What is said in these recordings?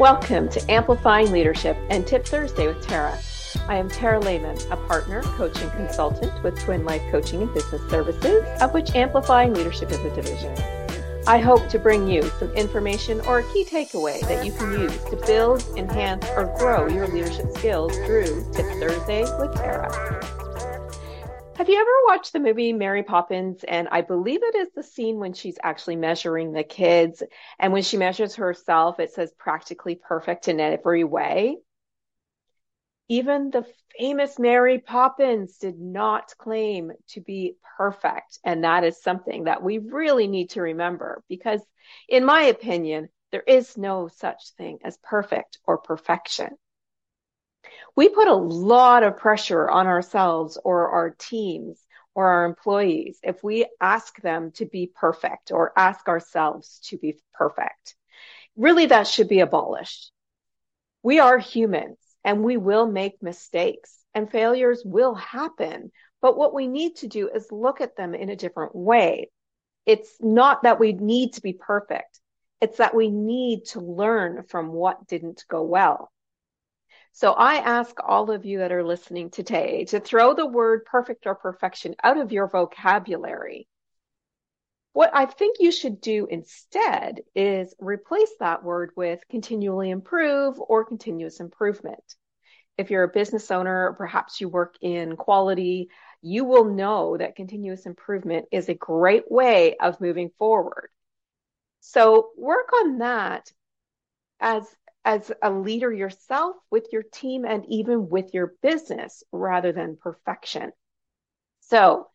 Welcome to Amplifying Leadership and Tip Thursday with Tara. I am Tara Lehman, a partner, coach, and consultant with Twin Life Coaching and Business Services, of which Amplifying Leadership is a division. I hope to bring you some information or a key takeaway that you can use to build, enhance, or grow your leadership skills through Tip Thursday with Tara. Have you ever watched the movie Mary Poppins? And I believe it is the scene when she's actually measuring the kids. And when she measures herself, it says practically perfect in every way. Even the famous Mary Poppins did not claim to be perfect. And that is something that we really need to remember because, in my opinion, there is no such thing as perfect or perfection we put a lot of pressure on ourselves or our teams or our employees if we ask them to be perfect or ask ourselves to be perfect. Really, that should be abolished. We are humans and we will make mistakes and failures will happen. But what we need to do is look at them in a different way. It's not that we need to be perfect. It's that we need to learn from what didn't go well. So I ask all of you that are listening today to throw the word perfect or perfection out of your vocabulary. What I think you should do instead is replace that word with continually improve or continuous improvement. If you're a business owner, perhaps you work in quality, you will know that continuous improvement is a great way of moving forward. So work on that as as a leader yourself, with your team, and even with your business rather than perfection. So,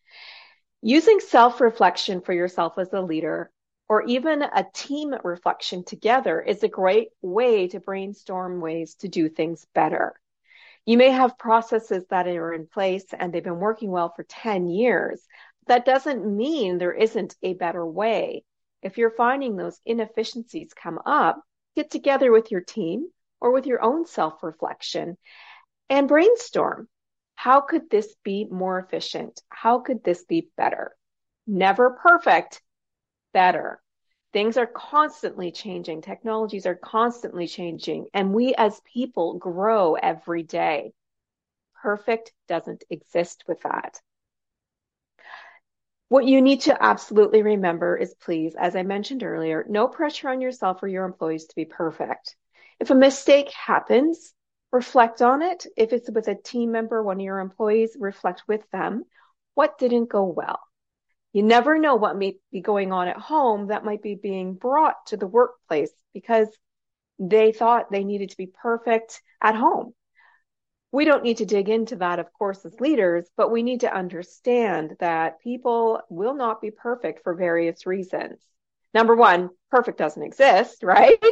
using self reflection for yourself as a leader or even a team reflection together is a great way to brainstorm ways to do things better. You may have processes that are in place and they've been working well for 10 years. That doesn't mean there isn't a better way. If you're finding those inefficiencies come up, get together with your team or with your own self reflection and brainstorm. How could this be more efficient? How could this be better? Never perfect, better. Things are constantly changing. Technologies are constantly changing. And we as people grow every day. Perfect doesn't exist with that. What you need to absolutely remember is please, as I mentioned earlier, no pressure on yourself or your employees to be perfect. If a mistake happens, reflect on it. If it's with a team member, one of your employees, reflect with them. What didn't go well? You never know what may be going on at home that might be being brought to the workplace because they thought they needed to be perfect at home we don't need to dig into that, of course, as leaders, but we need to understand that people will not be perfect for various reasons. Number one, perfect doesn't exist, right?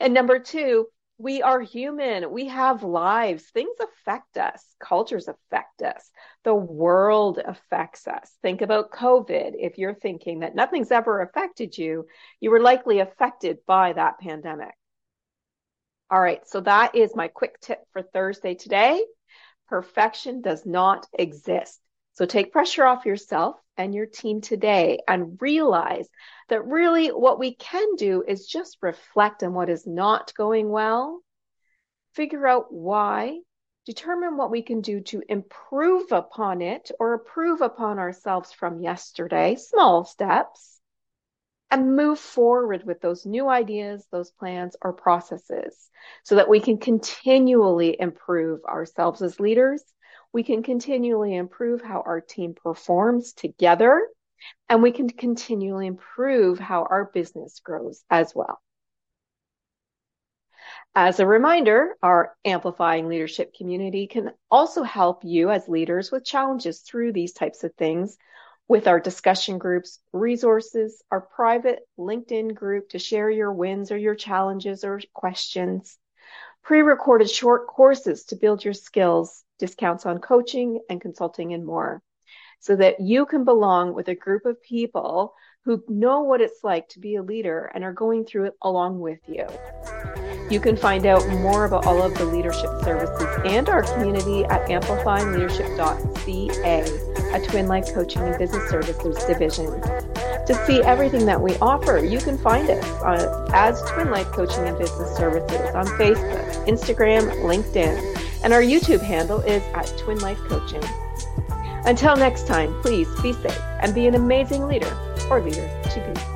And number two, we are human. We have lives. Things affect us. Cultures affect us. The world affects us. Think about COVID. If you're thinking that nothing's ever affected you, you were likely affected by that pandemic. All right, so that is my quick tip for Thursday today. Perfection does not exist. So take pressure off yourself and your team today and realize that really what we can do is just reflect on what is not going well, figure out why, determine what we can do to improve upon it or improve upon ourselves from yesterday, small steps and move forward with those new ideas, those plans or processes so that we can continually improve ourselves as leaders. We can continually improve how our team performs together and we can continually improve how our business grows as well. As a reminder, our Amplifying Leadership community can also help you as leaders with challenges through these types of things with our discussion groups, resources, our private LinkedIn group to share your wins or your challenges or questions, pre-recorded short courses to build your skills, discounts on coaching and consulting and more so that you can belong with a group of people who know what it's like to be a leader and are going through it along with you. You can find out more about all of the leadership services and our community at amplifyingleadership.ca, a Twin Life Coaching and Business Services division. To see everything that we offer, you can find us uh, as Twin Life Coaching and Business Services on Facebook, Instagram, LinkedIn, and our YouTube handle is at Twin Life Coaching. Until next time, please be safe and be an amazing leader or leader to be.